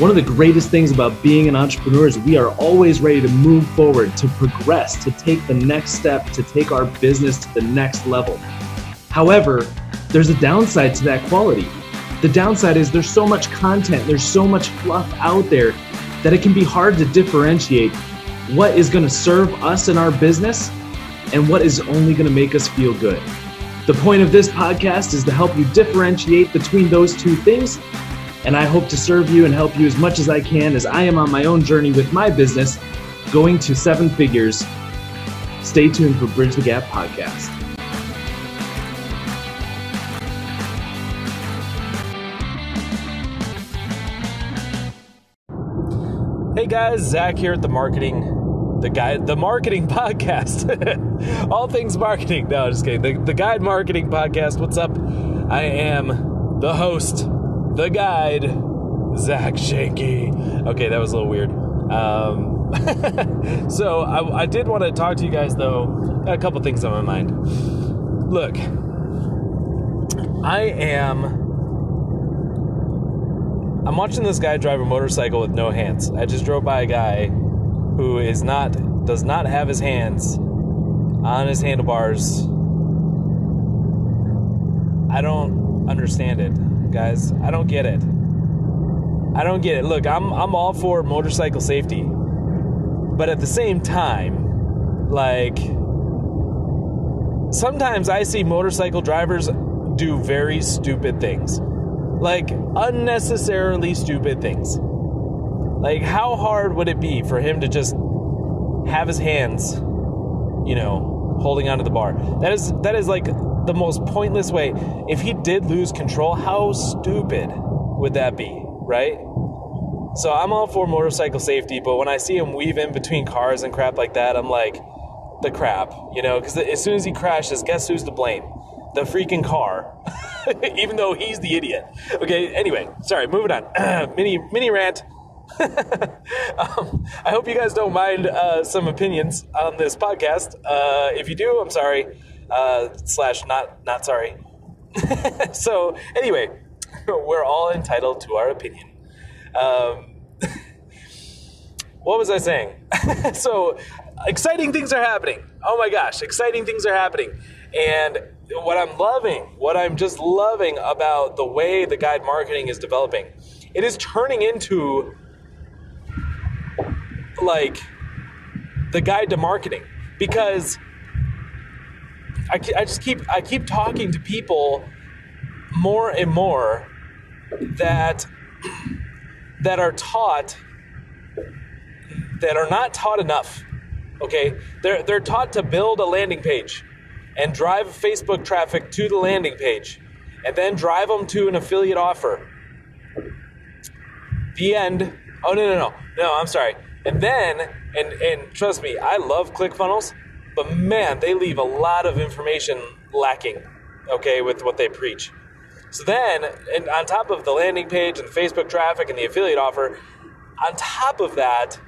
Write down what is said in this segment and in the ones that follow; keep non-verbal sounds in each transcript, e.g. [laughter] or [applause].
One of the greatest things about being an entrepreneur is we are always ready to move forward, to progress, to take the next step, to take our business to the next level. However, there's a downside to that quality. The downside is there's so much content, there's so much fluff out there that it can be hard to differentiate what is going to serve us in our business and what is only going to make us feel good. The point of this podcast is to help you differentiate between those two things. And I hope to serve you and help you as much as I can as I am on my own journey with my business, going to seven figures. Stay tuned for Bridge the Gap podcast. Hey guys, Zach here at the marketing the guide the marketing [laughs] podcast. All things marketing. No just kidding. The, the guide marketing podcast. What's up? I am the host the guide. Zach shanky okay that was a little weird. Um, [laughs] so I, I did want to talk to you guys though got a couple things on my mind. Look i am i'm watching this guy drive a motorcycle with no hands. I just drove by a guy who is not does not have his hands on his handlebars. I don't understand it, guys. I don't get it. I don't get it. Look, I'm I'm all for motorcycle safety. But at the same time, like sometimes I see motorcycle drivers do very stupid things. Like unnecessarily stupid things. Like, how hard would it be for him to just have his hands, you know, holding onto the bar? That is that is like the most pointless way. If he did lose control, how stupid would that be, right? So I'm all for motorcycle safety, but when I see him weave in between cars and crap like that, I'm like, the crap, you know, because as soon as he crashes, guess who's to blame? The freaking car. [laughs] Even though he's the idiot. Okay, anyway, sorry, moving on. [clears throat] mini mini rant. [laughs] um, I hope you guys don't mind uh, some opinions on this podcast. Uh, if you do, I'm sorry. Uh, slash not not sorry. [laughs] so anyway, [laughs] we're all entitled to our opinion. Um, what was I saying? so exciting things are happening. Oh my gosh, exciting things are happening. And what I'm loving, what I'm just loving about the way the guide marketing is developing, it is turning into like the guide to marketing because I, I just keep I keep talking to people more and more that that are taught that are not taught enough. Okay, they're they're taught to build a landing page and drive Facebook traffic to the landing page, and then drive them to an affiliate offer. The end. Oh no no no no! I'm sorry. And then, and and trust me, I love ClickFunnels, but man, they leave a lot of information lacking. Okay, with what they preach. So then, and on top of the landing page and the Facebook traffic and the affiliate offer, on top of that,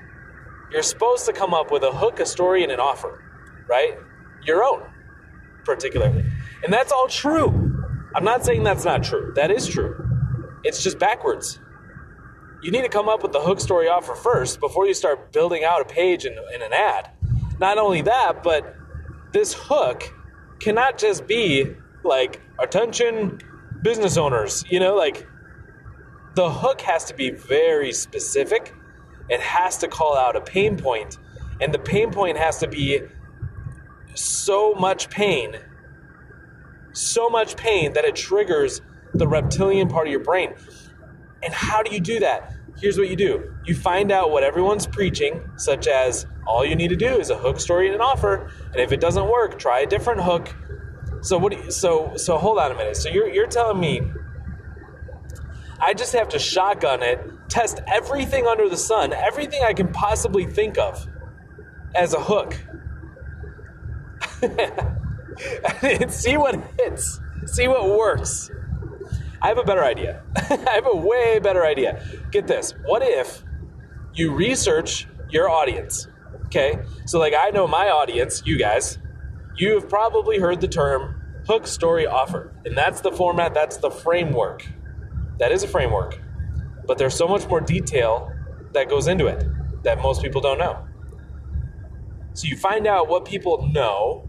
you're supposed to come up with a hook, a story, and an offer, right? Your own, particularly. And that's all true. I'm not saying that's not true. That is true. It's just backwards you need to come up with the hook story offer first before you start building out a page and, and an ad. Not only that, but this hook cannot just be like attention business owners, you know, like the hook has to be very specific. It has to call out a pain point, and the pain point has to be so much pain, so much pain that it triggers the reptilian part of your brain. And how do you do that? Here's what you do you find out what everyone's preaching, such as all you need to do is a hook story and an offer, and if it doesn't work, try a different hook. So what? You, so so hold on a minute. So you're you're telling me I just have to shotgun it, test everything under the sun, everything I can possibly think of as a hook, [laughs] and see what hits, see what works. I have a better idea. [laughs] I have a way better idea. Get this. What if you research your audience? Okay. So, like, I know my audience, you guys, you have probably heard the term hook story offer. And that's the format, that's the framework. That is a framework. but there's so much more detail that goes into it that most people don't know. So you find out what people know,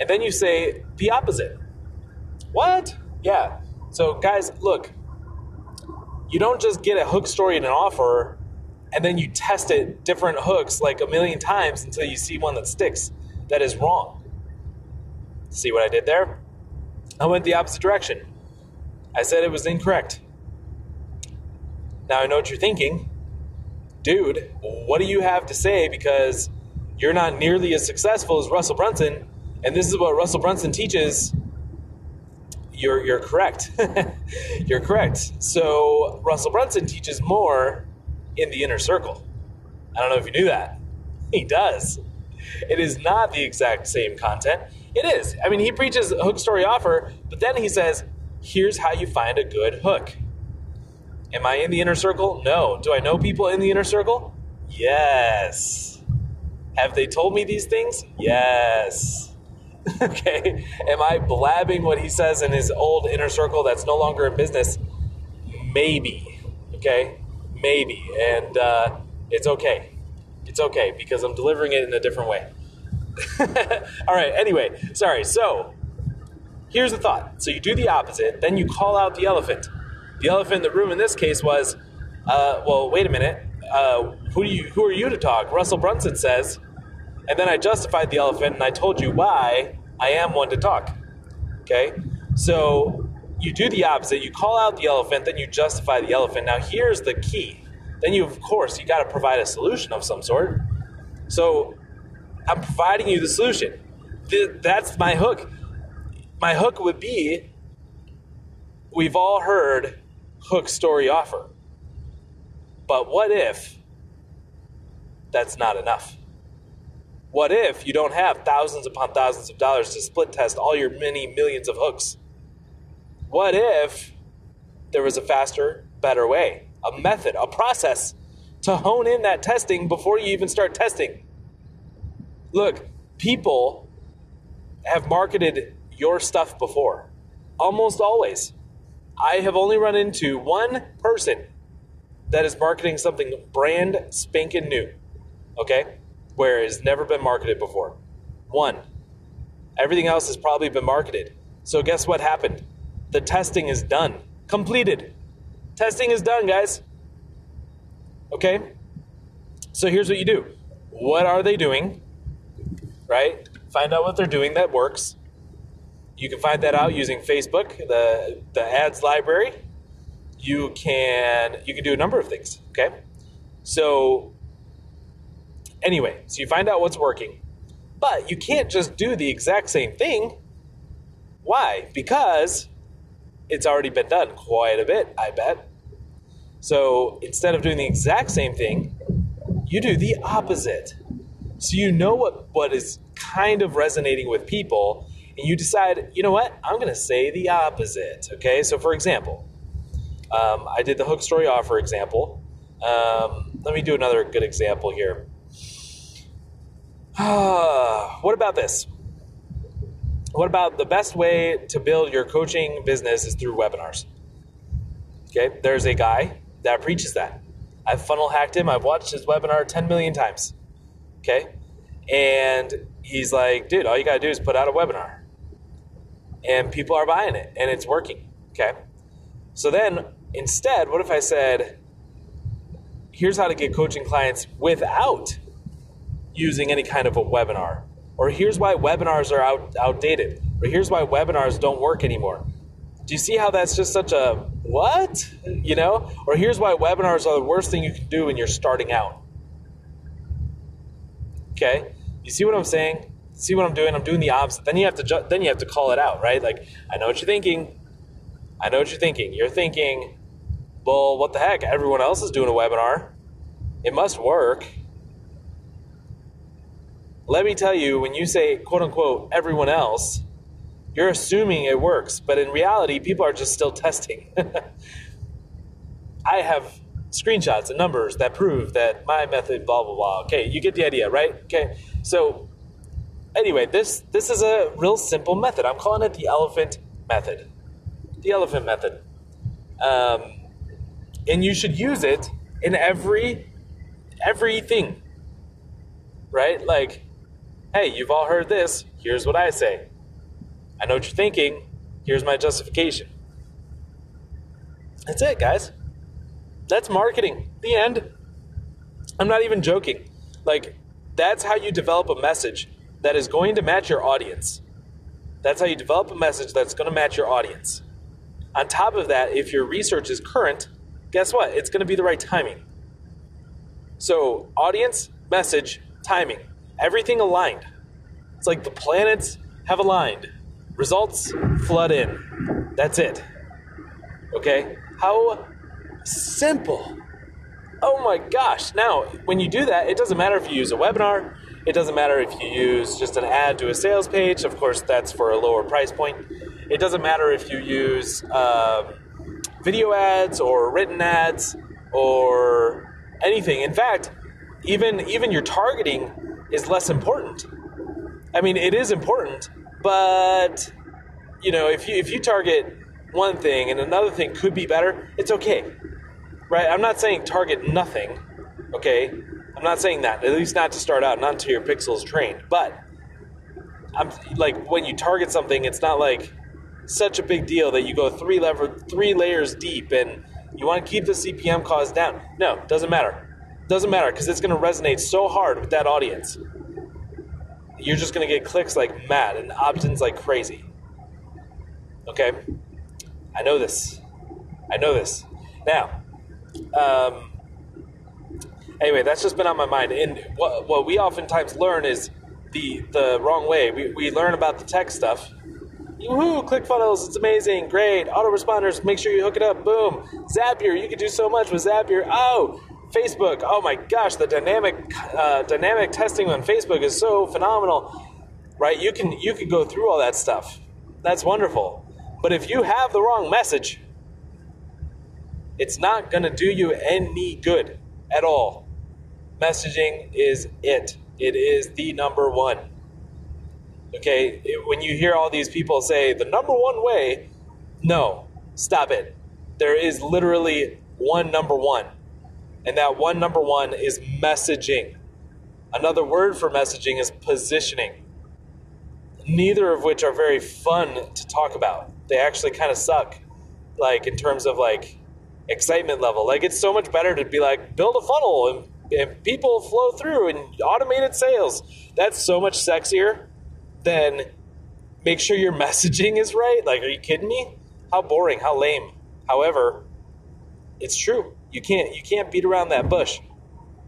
and then you say the opposite. What? Yeah. So, guys, look, you don't just get a hook story and an offer and then you test it different hooks like a million times until you see one that sticks. That is wrong. See what I did there? I went the opposite direction. I said it was incorrect. Now I know what you're thinking. Dude, what do you have to say because you're not nearly as successful as Russell Brunson, and this is what Russell Brunson teaches? You're, you're correct. [laughs] you're correct. So, Russell Brunson teaches more in the inner circle. I don't know if you knew that. [laughs] He does. It is not the exact same content. It is. I mean, he preaches hook story offer, but then he says, here's how you find a good hook. Am I in the inner circle? No. Do I know people in the inner circle? Yes. Have they told me these things? Yes. [laughs] okay. Am I blabbing what he says in his old inner circle that's no longer in business? Maybe. Okay. Maybe. And uh, it's okay. It's okay because I'm delivering it in a different way. [laughs] All right. Anyway, sorry. So here's the thought. So you do the opposite, then you call out the elephant. The elephant in the room in this case was, uh, well, wait a minute. Uh, who, do you, who are you to talk? Russell Brunson says. And then I justified the elephant and I told you why I am one to talk. Okay? So you do the opposite. You call out the elephant, then you justify the elephant. Now here's the key. Then you, of course, you got to provide a solution of some sort. So I'm providing you the solution. That's my hook. My hook would be we've all heard hook story offer. But what if that's not enough? What if you don't have thousands upon thousands of dollars to split test all your many millions of hooks? What if there was a faster, better way, a method, a process to hone in that testing before you even start testing? Look, people have marketed your stuff before, almost always. I have only run into one person that is marketing something brand spanking new, okay, where it's never been marketed before. One. Everything else has probably been marketed. So, guess what happened? The testing is done, completed. Testing is done, guys. Okay? So, here's what you do what are they doing? Right? Find out what they're doing that works. You can find that out using Facebook, the, the ads library. You can you can do a number of things. Okay, so anyway, so you find out what's working, but you can't just do the exact same thing. Why? Because it's already been done quite a bit, I bet. So instead of doing the exact same thing, you do the opposite. So you know what, what is kind of resonating with people, and you decide, you know what, I'm going to say the opposite. Okay, so for example, um, I did the hook story offer example. Um, let me do another good example here. [sighs] what about this? What about the best way to build your coaching business is through webinars? Okay, there's a guy that preaches that. I've funnel hacked him. I've watched his webinar 10 million times. Okay, and he's like, dude, all you got to do is put out a webinar. And people are buying it and it's working. Okay. So then instead, what if I said, here's how to get coaching clients without using any kind of a webinar? Or here's why webinars are out, outdated. Or here's why webinars don't work anymore. Do you see how that's just such a what? You know? Or here's why webinars are the worst thing you can do when you're starting out. Okay? You see what I'm saying? See what I'm doing? I'm doing the opposite. Then you have to ju- then you have to call it out, right? Like I know what you're thinking. I know what you're thinking. You're thinking, well, what the heck? Everyone else is doing a webinar. It must work. Let me tell you, when you say quote unquote everyone else, you're assuming it works, but in reality, people are just still testing. [laughs] I have screenshots and numbers that prove that my method, blah blah blah. Okay, you get the idea, right? Okay, so anyway, this this is a real simple method. I'm calling it the elephant method. The elephant method. Um, and you should use it in every everything. Right? Like, hey, you've all heard this. Here's what I say. I know what you're thinking. Here's my justification. That's it, guys. That's marketing. The end. I'm not even joking. Like, that's how you develop a message that is going to match your audience. That's how you develop a message that's going to match your audience. On top of that, if your research is current, guess what? It's going to be the right timing. So, audience, message, timing, everything aligned. It's like the planets have aligned. Results flood in. That's it. Okay? How simple. Oh my gosh. Now, when you do that, it doesn't matter if you use a webinar, it doesn't matter if you use just an ad to a sales page. Of course, that's for a lower price point. It doesn't matter if you use um, video ads or written ads or anything. In fact, even even your targeting is less important. I mean, it is important, but you know, if you if you target one thing and another thing could be better, it's okay. Right? I'm not saying target nothing, okay? I'm not saying that. At least not to start out, not until your pixel's trained. But I'm like when you target something, it's not like such a big deal that you go three lever three layers deep and you want to keep the CPM cost down. No, doesn't matter. Doesn't matter because it's going to resonate so hard with that audience. You're just going to get clicks like mad and opt-ins like crazy. Okay, I know this. I know this. Now, um, anyway, that's just been on my mind. And what, what we oftentimes learn is the the wrong way. We, we learn about the tech stuff. Woohoo! ClickFunnels, it's amazing, great. Autoresponders, make sure you hook it up. Boom. Zapier, you can do so much with Zapier. Oh, Facebook. Oh my gosh, the dynamic uh, dynamic testing on Facebook is so phenomenal. Right? You can you can go through all that stuff. That's wonderful. But if you have the wrong message, it's not going to do you any good at all. Messaging is it. It is the number one. Okay, when you hear all these people say the number one way, no, stop it. There is literally one number one, and that one number one is messaging. Another word for messaging is positioning. Neither of which are very fun to talk about. They actually kind of suck, like in terms of like excitement level. Like it's so much better to be like build a funnel and, and people flow through and automated sales. That's so much sexier than make sure your [laughs] messaging is right. Like, are you kidding me? How boring, how lame. However, it's true. You can't you can't beat around that bush.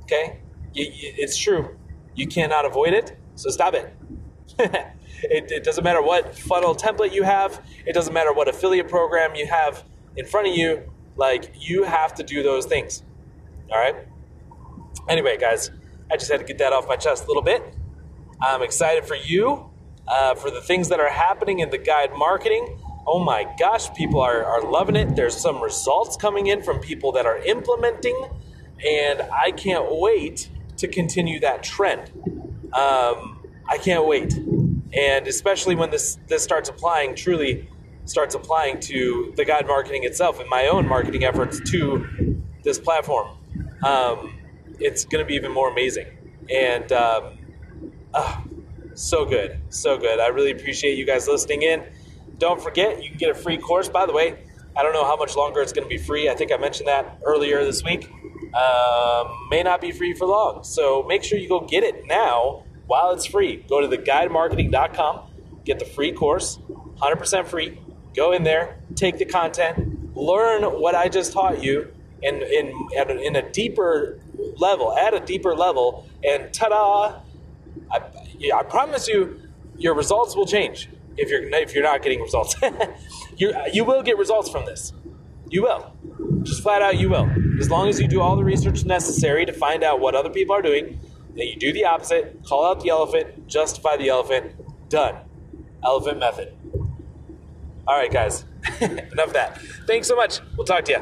Okay, it's true. You cannot avoid it. So stop it. [laughs] it. It doesn't matter what funnel template you have. It doesn't matter what affiliate program you have in front of you. Like you have to do those things. All right. Anyway, guys, I just had to get that off my chest a little bit. I'm excited for you, uh, for the things that are happening in the guide marketing. Oh my gosh, people are, are loving it. There's some results coming in from people that are implementing, and I can't wait to continue that trend. Um, I can't wait. And especially when this, this starts applying truly starts applying to the guide marketing itself and my own marketing efforts to this platform, um, it's going to be even more amazing. And um, oh, so good, so good. I really appreciate you guys listening in. Don't forget, you can get a free course. By the way, I don't know how much longer it's going to be free. I think I mentioned that earlier this week. Um, may not be free for long. So make sure you go get it now while it's free. Go to theguidemarketing.com, get the free course, 100% free Go in there, take the content, learn what I just taught you in, in, in a deeper level, at a deeper level, and ta da! I, I promise you, your results will change if you're, if you're not getting results. [laughs] you you will get results from this. You will. Just flat out, you will. As long as you do all the research necessary to find out what other people are doing, then you do the opposite, call out the elephant, justify the elephant, done. Elephant method. All right, guys. [laughs] Enough of that. Thanks so much. We'll talk to you.